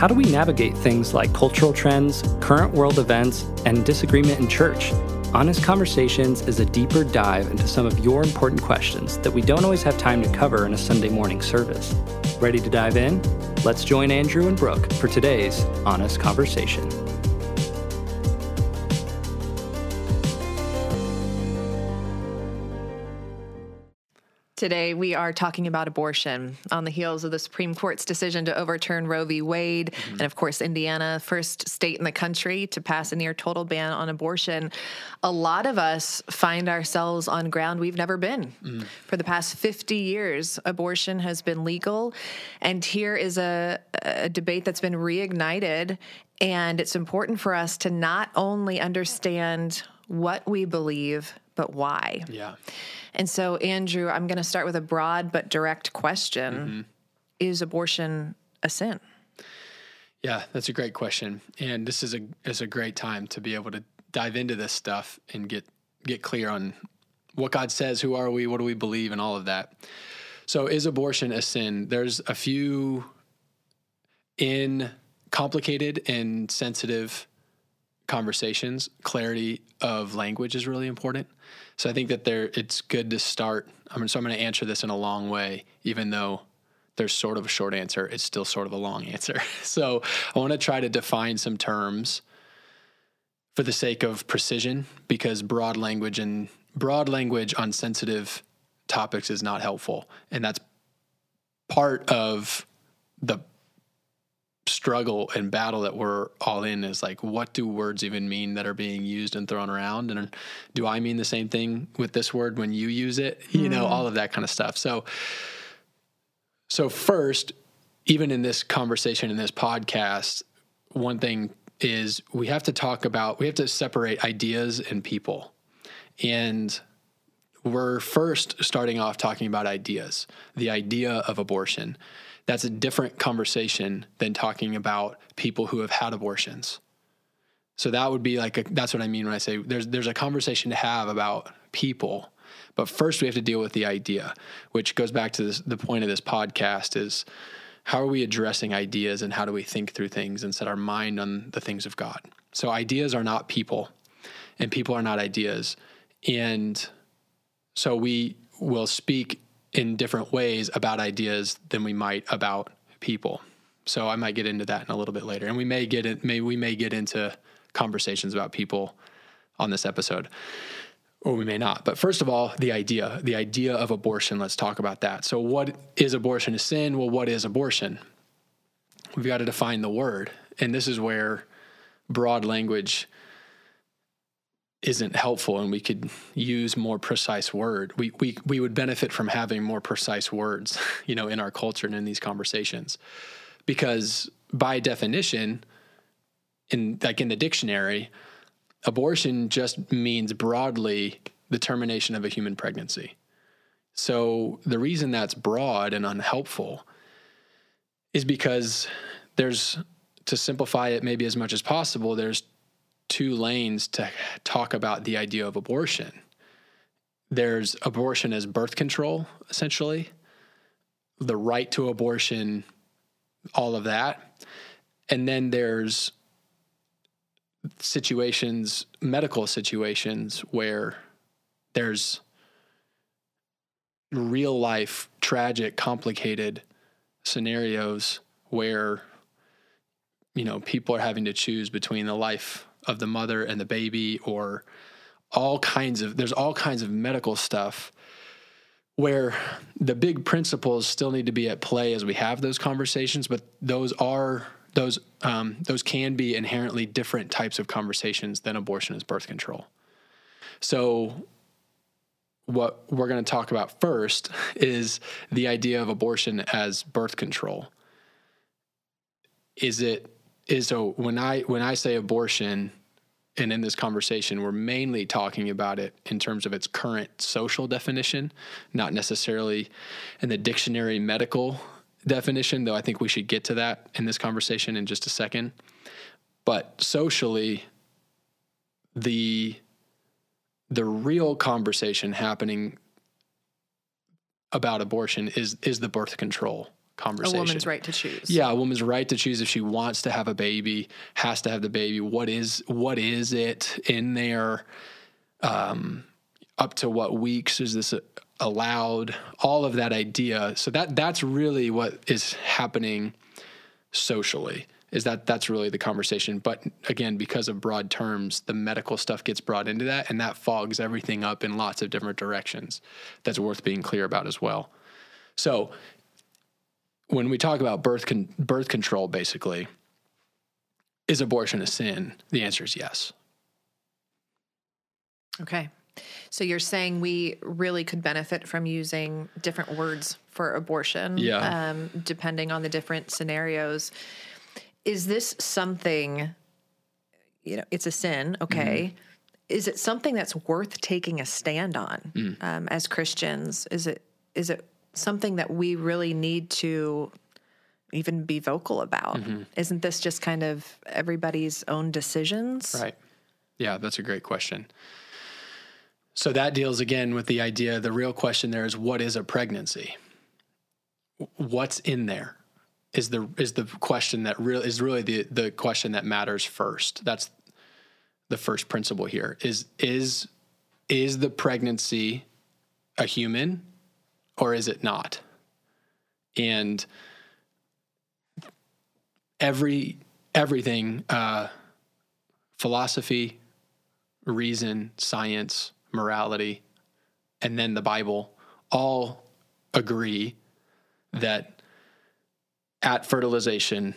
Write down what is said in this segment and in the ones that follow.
How do we navigate things like cultural trends, current world events, and disagreement in church? Honest Conversations is a deeper dive into some of your important questions that we don't always have time to cover in a Sunday morning service. Ready to dive in? Let's join Andrew and Brooke for today's Honest Conversation. Today, we are talking about abortion on the heels of the Supreme Court's decision to overturn Roe v. Wade. Mm-hmm. And of course, Indiana, first state in the country to pass a near total ban on abortion. A lot of us find ourselves on ground we've never been. Mm. For the past 50 years, abortion has been legal. And here is a, a debate that's been reignited. And it's important for us to not only understand what we believe, but why. Yeah. And so, Andrew, I'm going to start with a broad but direct question mm-hmm. Is abortion a sin? Yeah, that's a great question. And this is a is a great time to be able to dive into this stuff and get get clear on what God says, who are we, what do we believe, and all of that. So, is abortion a sin? There's a few in complicated and sensitive conversations, clarity of language is really important. So I think that there it's good to start. I mean, so I'm going to answer this in a long way, even though there's sort of a short answer. It's still sort of a long answer. So I want to try to define some terms for the sake of precision, because broad language and broad language on sensitive topics is not helpful, and that's part of the struggle and battle that we're all in is like what do words even mean that are being used and thrown around? And do i mean the same thing with this word when you use it? You mm. know all of that kind of stuff. So so first even in this conversation in this podcast one thing is we have to talk about we have to separate ideas and people. And we're first starting off talking about ideas the idea of abortion that's a different conversation than talking about people who have had abortions. So that would be like a, that's what I mean when I say there's there's a conversation to have about people, but first we have to deal with the idea, which goes back to this, the point of this podcast is how are we addressing ideas and how do we think through things and set our mind on the things of God. So ideas are not people, and people are not ideas, and so we will speak in different ways about ideas than we might about people. So I might get into that in a little bit later, and we may get in, may we may get into conversations about people on this episode, or we may not. But first of all, the idea, the idea of abortion. Let's talk about that. So, what is abortion? A sin? Well, what is abortion? We've got to define the word, and this is where broad language isn't helpful and we could use more precise word we, we we would benefit from having more precise words you know in our culture and in these conversations. Because by definition in like in the dictionary abortion just means broadly the termination of a human pregnancy. So the reason that's broad and unhelpful is because there's to simplify it maybe as much as possible there's two lanes to talk about the idea of abortion. There's abortion as birth control, essentially, the right to abortion, all of that. And then there's situations, medical situations, where there's real life, tragic, complicated scenarios where you know people are having to choose between the life of the mother and the baby or all kinds of there's all kinds of medical stuff where the big principles still need to be at play as we have those conversations but those are those um, those can be inherently different types of conversations than abortion as birth control. So what we're going to talk about first is the idea of abortion as birth control. Is it is so when I when I say abortion and in this conversation we're mainly talking about it in terms of its current social definition, not necessarily in the dictionary medical definition, though I think we should get to that in this conversation in just a second. But socially the the real conversation happening about abortion is is the birth control conversation. A woman's right to choose. Yeah, a woman's right to choose if she wants to have a baby, has to have the baby. What is what is it in there? Um, up to what weeks is this allowed? All of that idea. So that that's really what is happening socially. Is that that's really the conversation? But again, because of broad terms, the medical stuff gets brought into that, and that fogs everything up in lots of different directions. That's worth being clear about as well. So when we talk about birth con- birth control, basically, is abortion a sin? The answer is yes. Okay. So you're saying we really could benefit from using different words for abortion, yeah. um, depending on the different scenarios. Is this something? You know, it's a sin. Okay. Mm-hmm. Is it something that's worth taking a stand on mm. um, as Christians? Is it is it something that we really need to even be vocal about. Mm-hmm. Isn't this just kind of everybody's own decisions? Right. Yeah, that's a great question. So that deals again with the idea the real question there is what is a pregnancy? What's in there? Is the is the question that real is really the the question that matters first. That's the first principle here. Is is is the pregnancy a human or is it not? And every everything uh, philosophy, reason, science, morality, and then the Bible all agree that at fertilization,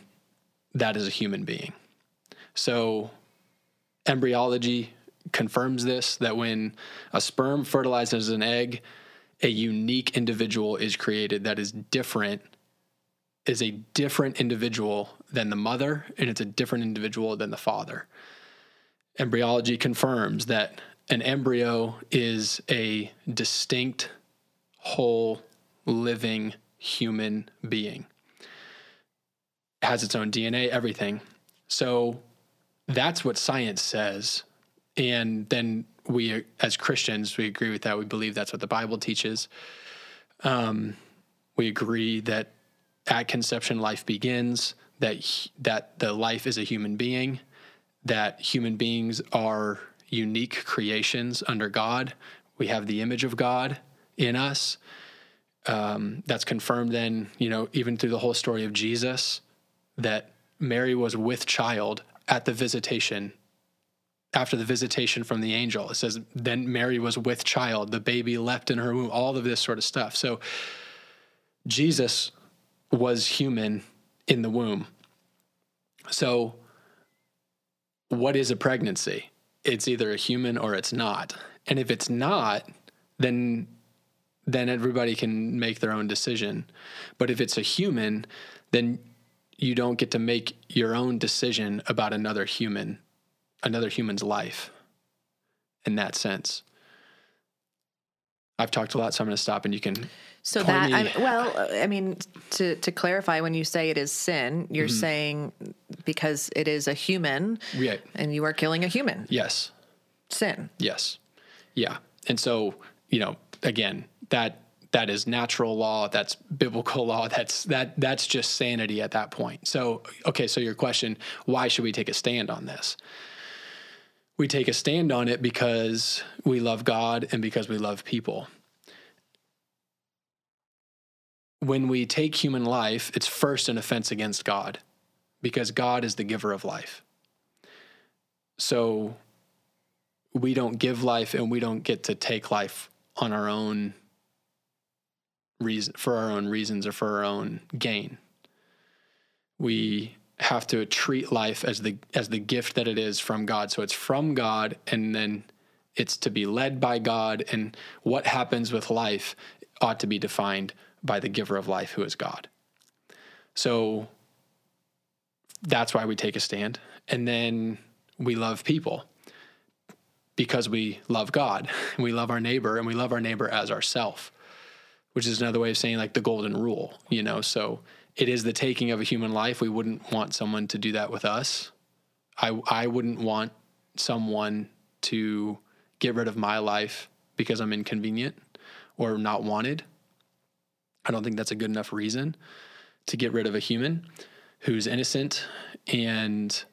that is a human being. So, embryology confirms this that when a sperm fertilizes an egg, a unique individual is created that is different is a different individual than the mother and it's a different individual than the father. Embryology confirms that an embryo is a distinct whole living human being. It has its own dna everything. So that's what science says. And then we as Christians we agree with that. We believe that's what the Bible teaches. Um, we agree that at conception life begins. That that the life is a human being. That human beings are unique creations under God. We have the image of God in us. Um, that's confirmed then, you know, even through the whole story of Jesus, that Mary was with child at the visitation after the visitation from the angel. It says, then Mary was with child, the baby leapt in her womb, all of this sort of stuff. So Jesus was human in the womb. So, what is a pregnancy? It's either a human or it's not. And if it's not, then then everybody can make their own decision. But if it's a human, then you don't get to make your own decision about another human another human's life in that sense. I've talked a lot, so I'm going to stop and you can. So that, I, well, I mean, to, to clarify, when you say it is sin, you're mm-hmm. saying because it is a human right. and you are killing a human. Yes. Sin. Yes. Yeah. And so, you know, again, that that is natural law that's biblical law that's that that's just sanity at that point so okay so your question why should we take a stand on this we take a stand on it because we love God and because we love people. When we take human life, it's first an offense against God because God is the giver of life. So we don't give life and we don't get to take life on our own reason for our own reasons or for our own gain. We have to treat life as the as the gift that it is from God. So it's from God and then it's to be led by God and what happens with life ought to be defined by the giver of life who is God. So that's why we take a stand and then we love people because we love God. We love our neighbor and we love our neighbor as ourself, which is another way of saying like the golden rule, you know. So it is the taking of a human life. We wouldn't want someone to do that with us. I I wouldn't want someone to get rid of my life because I'm inconvenient or not wanted. I don't think that's a good enough reason to get rid of a human who's innocent and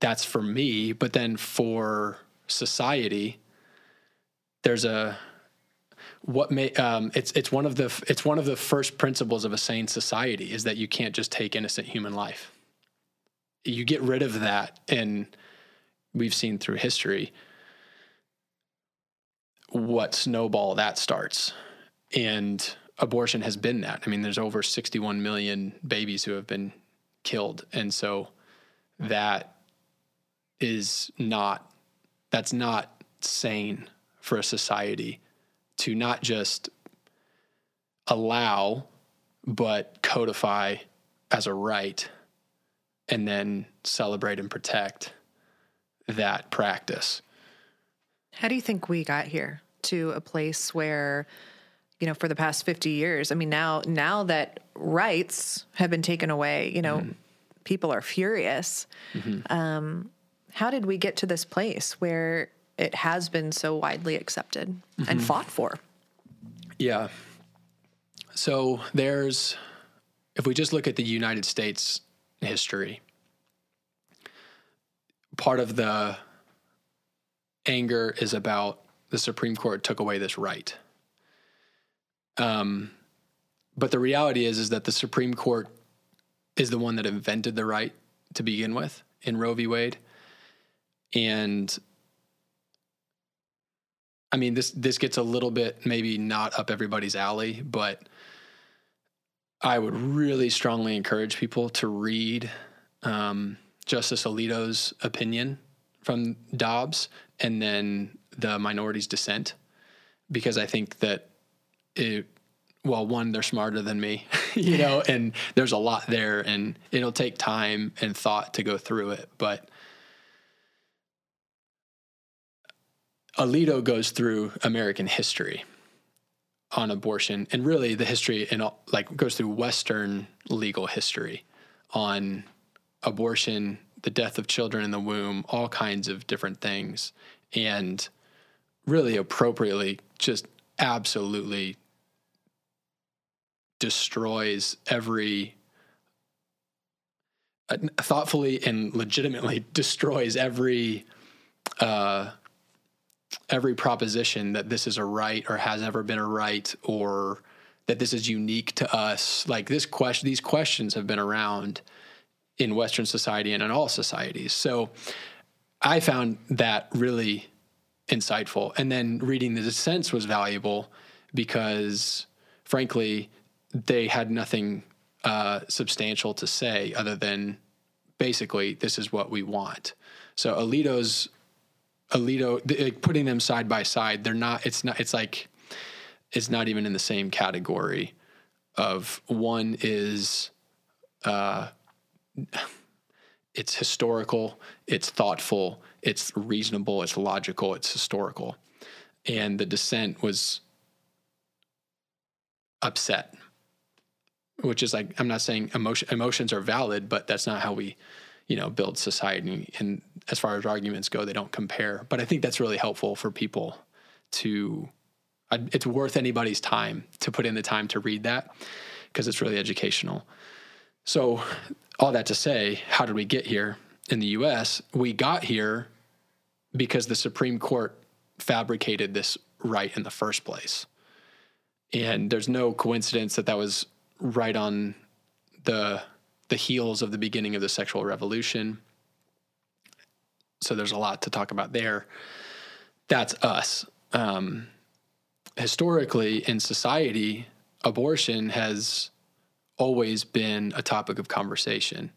that's for me but then for society there's a what may um, it's it's one of the it's one of the first principles of a sane society is that you can't just take innocent human life. You get rid of that, and we've seen through history what snowball that starts, and abortion has been that. I mean, there's over 61 million babies who have been killed, and so that is not that's not sane for a society to not just allow, but codify as a right and then celebrate and protect that practice. How do you think we got here to a place where, you know, for the past 50 years, I mean, now, now that rights have been taken away, you know, mm-hmm. people are furious. Mm-hmm. Um, how did we get to this place where it has been so widely accepted mm-hmm. and fought for. Yeah. So there's, if we just look at the United States history, part of the anger is about the Supreme Court took away this right. Um, but the reality is, is that the Supreme Court is the one that invented the right to begin with in Roe v. Wade, and I mean, this this gets a little bit maybe not up everybody's alley, but I would really strongly encourage people to read um, Justice Alito's opinion from Dobbs and then the minority's dissent, because I think that it. Well, one, they're smarter than me, you know, and there's a lot there, and it'll take time and thought to go through it, but Alito goes through American history on abortion and really the history and like goes through Western legal history on abortion, the death of children in the womb, all kinds of different things, and really appropriately just absolutely destroys every uh, thoughtfully and legitimately destroys every uh, every proposition that this is a right or has ever been a right or that this is unique to us. Like this question, these questions have been around in Western society and in all societies. So I found that really insightful. And then reading the dissents was valuable because, frankly, they had nothing uh, substantial to say other than basically, this is what we want. So Alito's Alito, like putting them side by side, they're not. It's not. It's like it's not even in the same category. Of one is, uh, it's historical, it's thoughtful, it's reasonable, it's logical, it's historical, and the dissent was upset which is like I'm not saying emotion emotions are valid, but that's not how we you know build society and as far as arguments go they don't compare. But i think that's really helpful for people to uh, it's worth anybody's time to put in the time to read that because it's really educational. So all that to say how did we get here in the us we got here because the supreme court fabricated this right in the first place. And there's no coincidence that that was right on the the heels of the beginning of the sexual revolution. So there's a lot to talk about there. That's us. Um, historically, in society, abortion has always been a topic of conversation,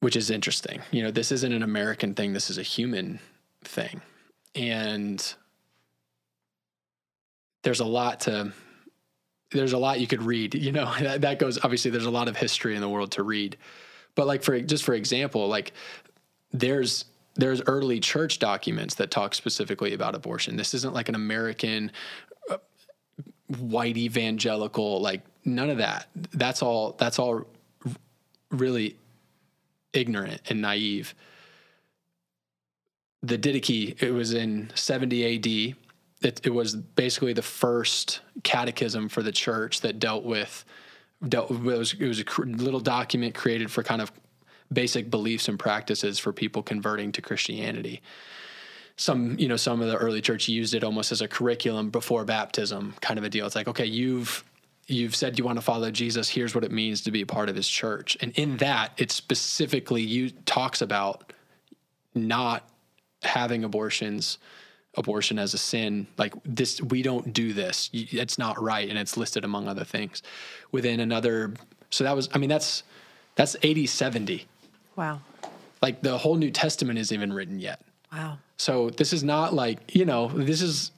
which is interesting. You know, this isn't an American thing, this is a human thing. And there's a lot to there's a lot you could read. You know, that, that goes obviously. There's a lot of history in the world to read, but like for just for example, like there's there's early church documents that talk specifically about abortion. This isn't like an American uh, white evangelical like none of that. That's all. That's all really ignorant and naive. The Didache, it was in 70 AD it, it was basically the first catechism for the church that dealt with dealt it was it was a cr- little document created for kind of basic beliefs and practices for people converting to Christianity. Some, you know, some of the early church used it almost as a curriculum before baptism, kind of a deal. It's like, okay, you've you've said you want to follow Jesus. Here's what it means to be a part of His church, and in that, it specifically you talks about not having abortions abortion as a sin like this we don't do this it's not right and it's listed among other things within another so that was i mean that's that's 80 70 wow like the whole new testament isn't even written yet wow so this is not like you know this is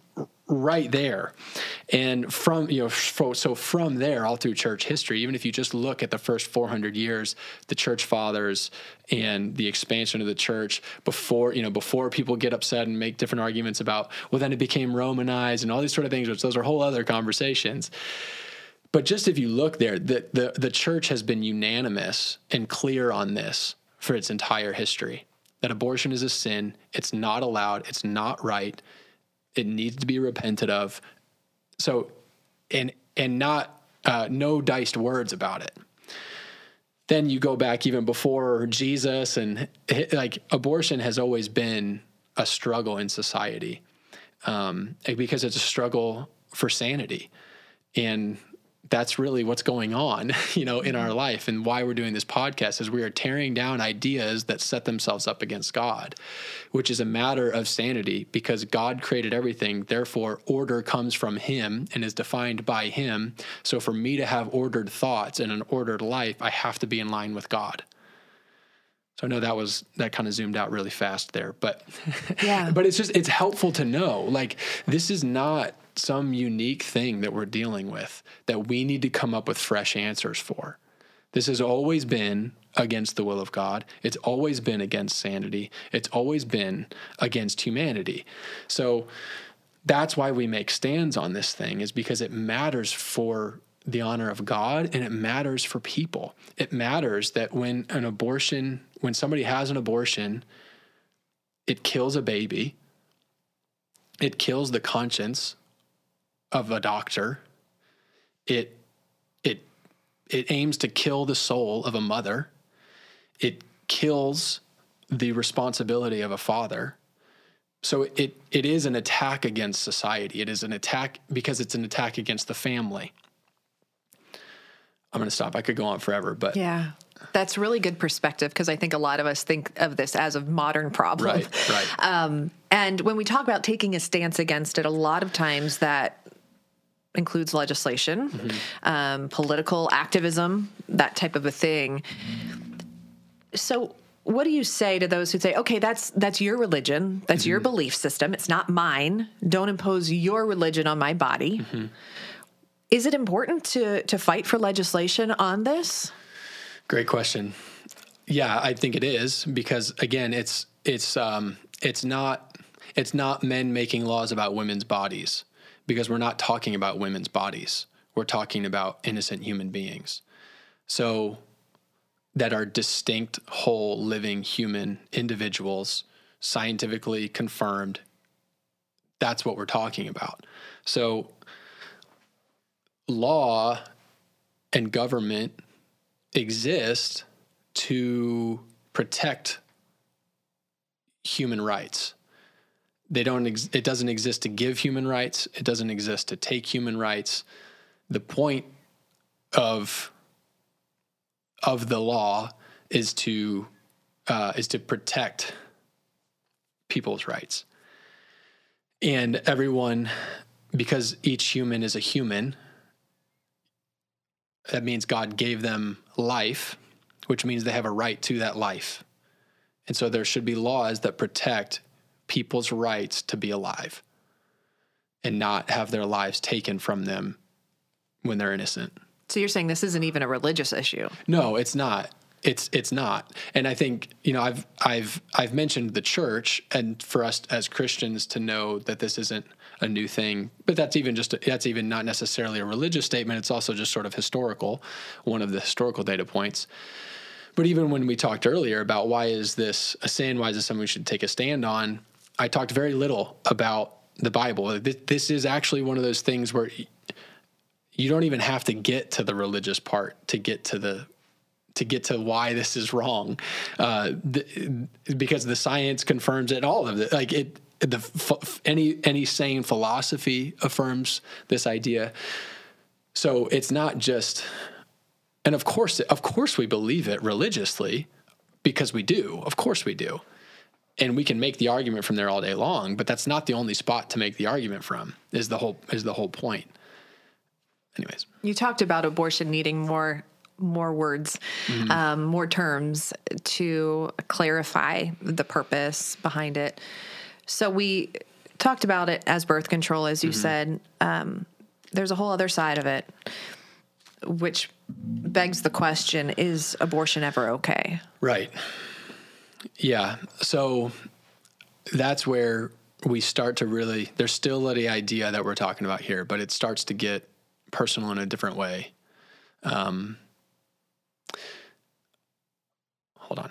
right there. And from, you know, so from there, all through church history, even if you just look at the first 400 years, the church fathers and the expansion of the church before, you know, before people get upset and make different arguments about, well, then it became Romanized and all these sort of things, which those are whole other conversations. But just if you look there, the, the, the church has been unanimous and clear on this for its entire history that abortion is a sin. It's not allowed. It's not right. It needs to be repented of. So, and and not uh, no diced words about it. Then you go back even before Jesus, and like abortion has always been a struggle in society um, because it's a struggle for sanity, and that's really what's going on, you know, in our mm-hmm. life and why we're doing this podcast is we are tearing down ideas that set themselves up against God, which is a matter of sanity because God created everything. Therefore, order comes from him and is defined by him. So for me to have ordered thoughts and an ordered life, I have to be in line with God. So I know that was that kind of zoomed out really fast there, but yeah. but it's just it's helpful to know like this is not some unique thing that we're dealing with that we need to come up with fresh answers for. This has always been against the will of God. It's always been against sanity. It's always been against humanity. So that's why we make stands on this thing is because it matters for the honor of God and it matters for people. It matters that when an abortion, when somebody has an abortion, it kills a baby. It kills the conscience of a doctor. It it it aims to kill the soul of a mother. It kills the responsibility of a father. So it it is an attack against society. It is an attack because it's an attack against the family. I'm going to stop. I could go on forever, but yeah, that's really good perspective because I think a lot of us think of this as a modern problem. Right, right. Um, and when we talk about taking a stance against it, a lot of times that includes legislation, mm-hmm. um, political activism, that type of a thing. So, what do you say to those who say, "Okay, that's that's your religion, that's mm-hmm. your belief system. It's not mine. Don't impose your religion on my body." Mm-hmm. Is it important to to fight for legislation on this? Great question. Yeah, I think it is because again, it's it's um, it's not it's not men making laws about women's bodies because we're not talking about women's bodies. We're talking about innocent human beings. So that are distinct, whole, living human individuals, scientifically confirmed. That's what we're talking about. So, law and government exist to protect human rights they don't ex- it doesn't exist to give human rights. It doesn't exist to take human rights. The point of of the law is to uh, is to protect people's rights. And everyone because each human is a human that means god gave them life which means they have a right to that life. And so there should be laws that protect people's rights to be alive and not have their lives taken from them when they're innocent. So you're saying this isn't even a religious issue? No, it's not. It's it's not. And I think, you know, I've I've I've mentioned the church and for us as Christians to know that this isn't a new thing, but that's even just a, that's even not necessarily a religious statement, it's also just sort of historical, one of the historical data points. But even when we talked earlier about why is this a sin, why is this something we should take a stand on, I talked very little about the Bible. This is actually one of those things where you don't even have to get to the religious part to get to the to get to why this is wrong, uh, the, because the science confirms it. All of it, like it, the any any sane philosophy affirms this idea. So it's not just, and of course, of course, we believe it religiously because we do. Of course, we do and we can make the argument from there all day long but that's not the only spot to make the argument from is the whole is the whole point. Anyways. You talked about abortion needing more more words mm-hmm. um, more terms to clarify the purpose behind it. So we talked about it as birth control as you mm-hmm. said. Um, there's a whole other side of it which begs the question is abortion ever okay? Right yeah. So that's where we start to really, there's still the idea that we're talking about here, but it starts to get personal in a different way. Um, hold on.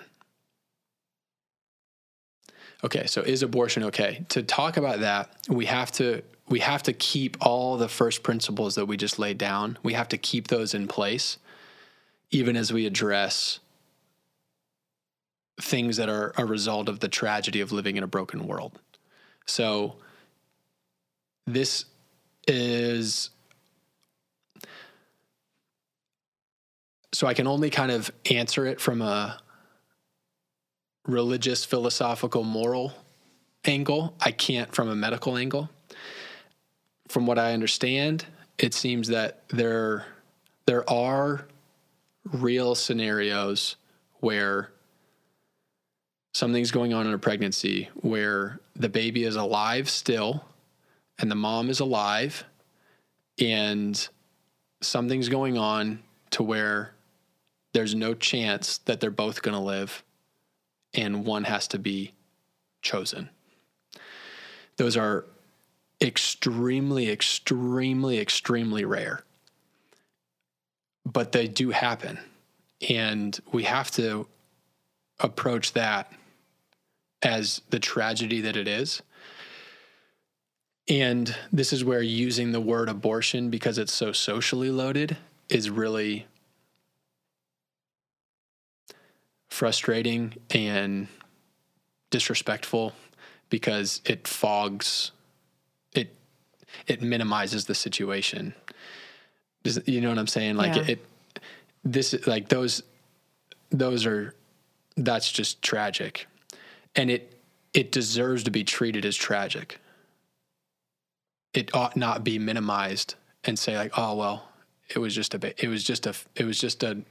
Okay, so is abortion okay? To talk about that, we have to we have to keep all the first principles that we just laid down. We have to keep those in place even as we address things that are a result of the tragedy of living in a broken world. So this is so I can only kind of answer it from a religious, philosophical, moral angle. I can't from a medical angle. From what I understand, it seems that there there are real scenarios where something's going on in a pregnancy where the baby is alive still and the mom is alive and something's going on to where there's no chance that they're both going to live and one has to be chosen. Those are extremely, extremely, extremely rare. But they do happen. And we have to approach that as the tragedy that it is. And this is where using the word abortion because it's so socially loaded is really frustrating and disrespectful because it fogs it it minimizes the situation. Does, you know what I'm saying? Like yeah. it, it this like those those are that's just tragic and it it deserves to be treated as tragic. It ought not be minimized and say like, oh well, it was just a it was just a it was just a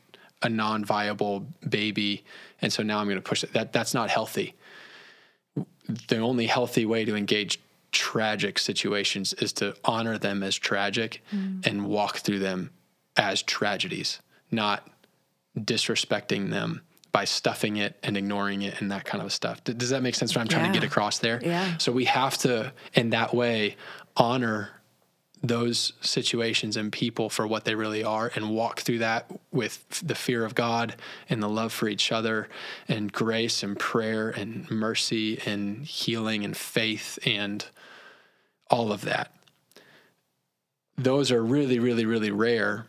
a non-viable baby, and so now I'm going to push it. That that's not healthy. The only healthy way to engage tragic situations is to honor them as tragic mm. and walk through them as tragedies, not disrespecting them by stuffing it and ignoring it and that kind of stuff. Does that make sense? What I'm trying yeah. to get across there. Yeah. So we have to, in that way, honor those situations and people for what they really are and walk through that with the fear of God and the love for each other and grace and prayer and mercy and healing and faith and all of that. Those are really, really, really rare.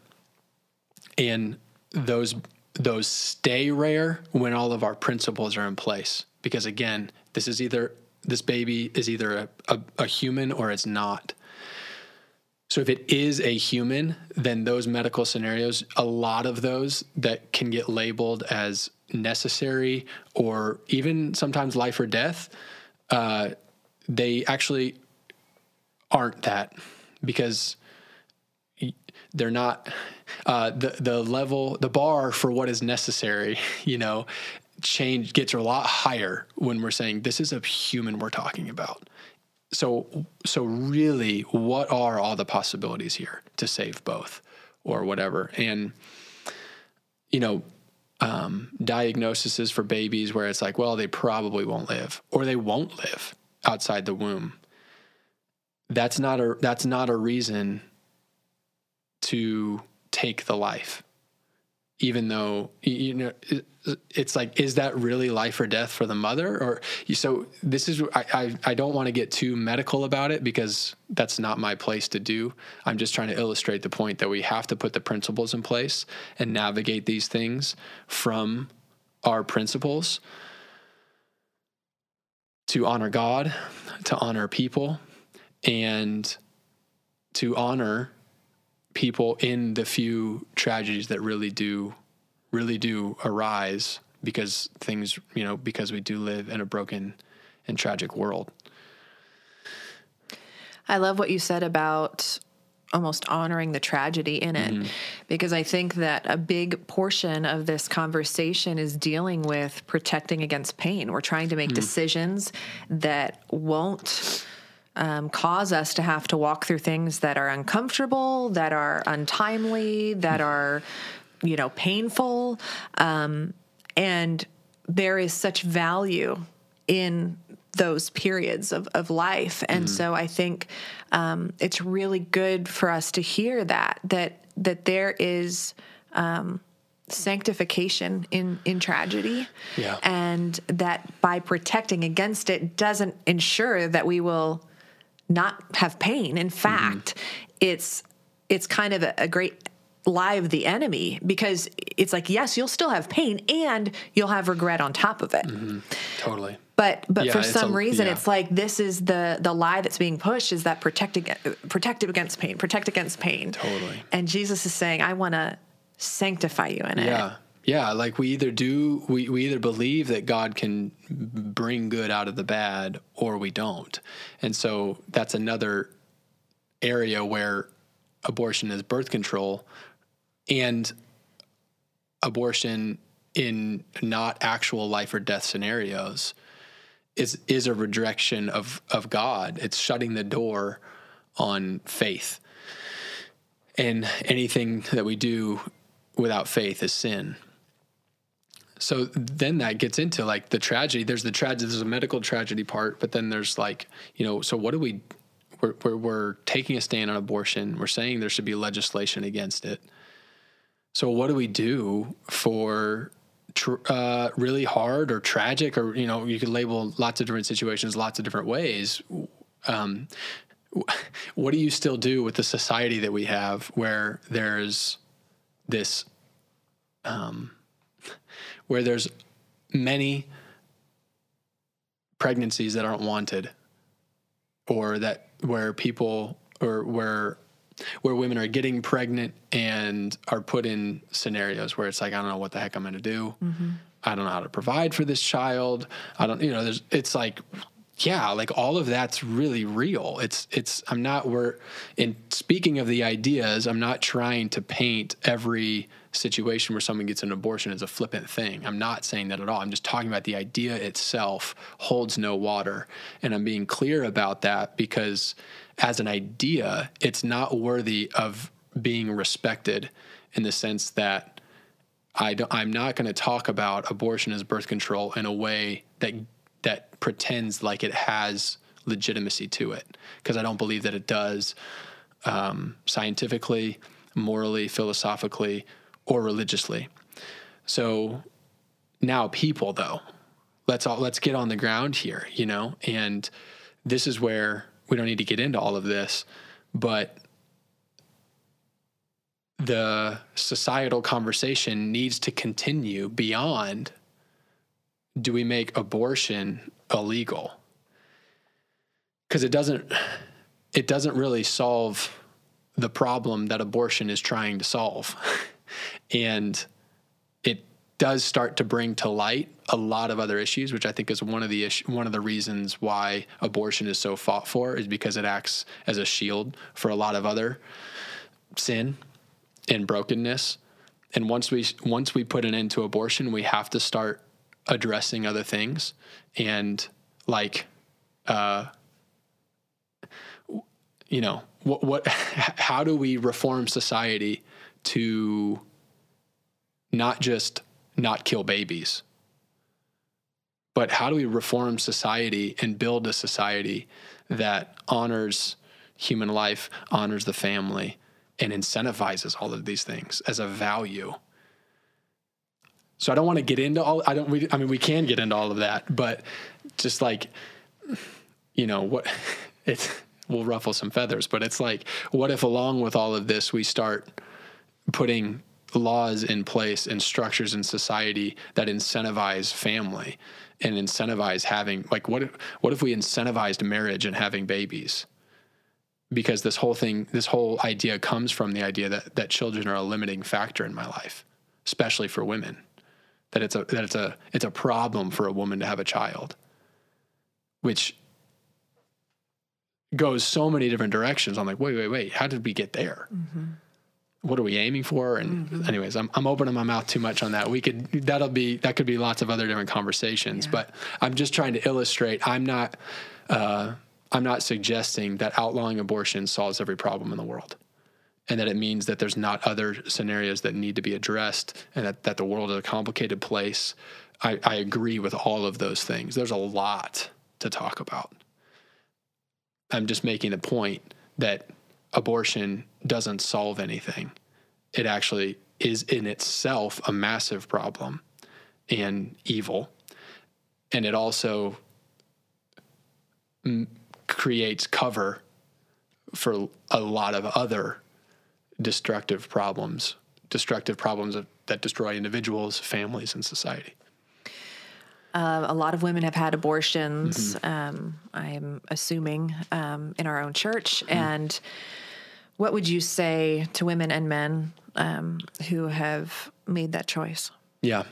And those those stay rare when all of our principles are in place. Because again, this is either this baby is either a, a, a, human or it's not. So if it is a human, then those medical scenarios, a lot of those that can get labeled as necessary or even sometimes life or death, uh, they actually aren't that because they're not uh, the the level the bar for what is necessary you know change gets a lot higher when we're saying this is a human we're talking about. So so really what are all the possibilities here to save both or whatever? And you know um, diagnoses for babies where it's like well they probably won't live or they won't live outside the womb. That's not a that's not a reason to take the life. even though you know it's like is that really life or death for the mother or so this is i i, I don't want to get too medical about it because that's not my place to do i'm just trying to illustrate the point that we have to put the principles in place and navigate these things from our principles to honor god to honor people and to honor people in the few tragedies that really do really do arise because things you know because we do live in a broken and tragic world i love what you said about almost honoring the tragedy in it mm-hmm. because i think that a big portion of this conversation is dealing with protecting against pain we're trying to make mm-hmm. decisions that won't um, cause us to have to walk through things that are uncomfortable, that are untimely, that are, you know, painful. Um, and there is such value in those periods of, of life. And mm-hmm. so I think um, it's really good for us to hear that, that, that there is, um, sanctification in in tragedy yeah. and that by protecting against it doesn't ensure that we will not have pain. In fact, mm-hmm. it's it's kind of a, a great lie of the enemy because it's like yes you'll still have pain and you'll have regret on top of it mm-hmm. totally but but yeah, for some a, reason yeah. it's like this is the the lie that's being pushed is that protecting protective against pain protect against pain totally and jesus is saying i want to sanctify you in it yeah yeah, like we either do, we, we either believe that God can bring good out of the bad or we don't. And so that's another area where abortion is birth control and abortion in not actual life or death scenarios is is a rejection of of God. It's shutting the door on faith. And anything that we do without faith is sin so then that gets into like the tragedy. There's the tragedy there's a medical tragedy part but then there's like you know so what do we we're, we're, we're taking a stand on abortion. We're saying there should be legislation against it. So what do we do for tr- uh, really hard or tragic or you know you could label lots of different situations lots of different ways. Um, what do you still do with the society that we have where there's this um, where there's many pregnancies that aren't wanted or that where people or where where women are getting pregnant and are put in scenarios where it's like I don't know what the heck I'm going to do. Mm-hmm. I don't know how to provide for this child. I don't you know there's it's like yeah, like all of that's really real. It's it's I'm not we're in speaking of the ideas, I'm not trying to paint every situation where someone gets an abortion is a flippant thing. I'm not saying that at all. I'm just talking about the idea itself holds no water. And I'm being clear about that because as an idea, it's not worthy of being respected in the sense that I am not going to talk about abortion as birth control in a way that that pretends like it has legitimacy to it because I don't believe that it does um, scientifically, morally, philosophically, or religiously. So now people though, let's all let's get on the ground here, you know? And this is where we don't need to get into all of this, but the societal conversation needs to continue beyond do we make abortion illegal? Because it doesn't it doesn't really solve the problem that abortion is trying to solve. and it does start to bring to light a lot of other issues, which I think is one of the issue, one of the reasons why abortion is so fought for is because it acts as a shield for a lot of other sin and brokenness. And once we once we put an end to abortion, we have to start addressing other things and like uh, you know what what how do we reform society to not just not kill babies, but how do we reform society and build a society that honors human life, honors the family, and incentivizes all of these things as a value? So I don't want to get into all. I don't. We, I mean, we can get into all of that, but just like, you know, what it will ruffle some feathers. But it's like, what if along with all of this, we start putting laws in place and structures in society that incentivize family and incentivize having like what if, what if we incentivized marriage and having babies? Because this whole thing this whole idea comes from the idea that that children are a limiting factor in my life especially for women that it's a that it's a it's a problem for a woman to have a child which goes so many different directions. I'm like wait wait wait how did we get there? Mm-hmm what are we aiming for? And mm-hmm. anyways, I'm, I'm opening my mouth too much on that. We could, that'll be, that could be lots of other different conversations, yeah. but I'm just trying to illustrate. I'm not, uh, I'm not suggesting that outlawing abortion solves every problem in the world and that it means that there's not other scenarios that need to be addressed and that, that the world is a complicated place. I, I agree with all of those things. There's a lot to talk about. I'm just making the point that abortion doesn't solve anything. It actually is in itself a massive problem and evil. And it also m- creates cover for a lot of other destructive problems, destructive problems that destroy individuals, families, and society. Uh, a lot of women have had abortions. Mm-hmm. Um, I'm assuming um, in our own church, mm-hmm. and what would you say to women and men um, who have made that choice? Yeah.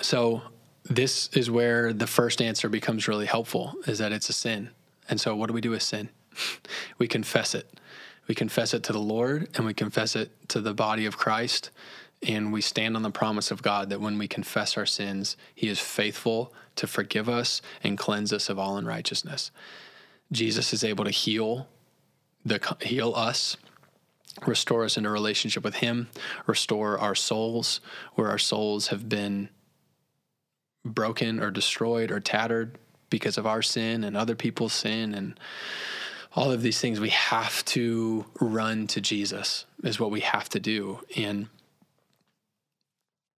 So this is where the first answer becomes really helpful is that it's a sin. And so what do we do with sin? we confess it. We confess it to the Lord and we confess it to the body of Christ. And we stand on the promise of God that when we confess our sins, He is faithful to forgive us and cleanse us of all unrighteousness. Jesus is able to heal the heal us restore us in a relationship with him restore our souls where our souls have been broken or destroyed or tattered because of our sin and other people's sin and all of these things we have to run to Jesus is what we have to do and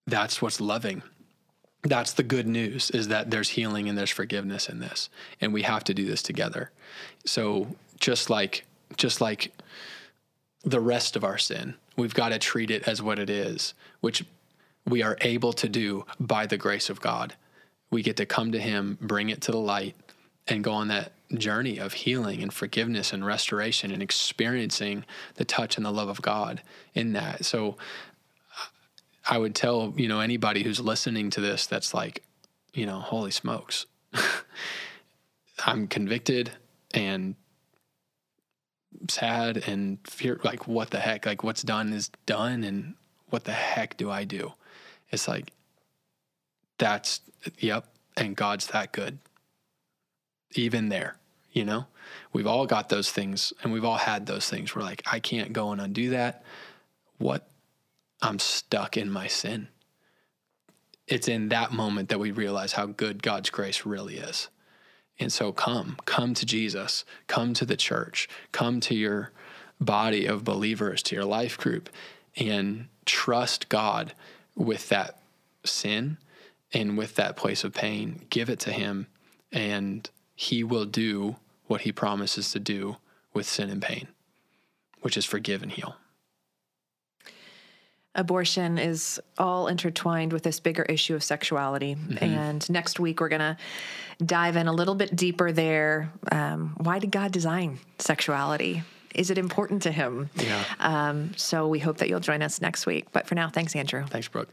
that's what's loving that's the good news is that there's healing and there's forgiveness in this and we have to do this together so just like just like the rest of our sin. We've got to treat it as what it is, which we are able to do by the grace of God. We get to come to Him, bring it to the light, and go on that journey of healing and forgiveness and restoration and experiencing the touch and the love of God in that. So I would tell, you know, anybody who's listening to this that's like, you know, holy smokes. I'm convicted and sad and fear like what the heck? Like what's done is done and what the heck do i do? It's like that's yep and god's that good. Even there you know? We've all got those things and we've all had those things. Where like i can't go and undo that. What i'm stuck in my sin. It's in that moment that we realize how good god's grace really is. And so come, come to Jesus, come to the church, come to your body of believers, to your life group, and trust God with that sin and with that place of pain. Give it to Him, and He will do what He promises to do with sin and pain, which is forgive and heal abortion is all intertwined with this bigger issue of sexuality. Mm-hmm. And next week, we're going to dive in a little bit deeper there. Um, why did God design sexuality? Is it important to Him? Yeah. Um, so we hope that you'll join us next week. But for now, thanks, Andrew. Thanks, Brooke.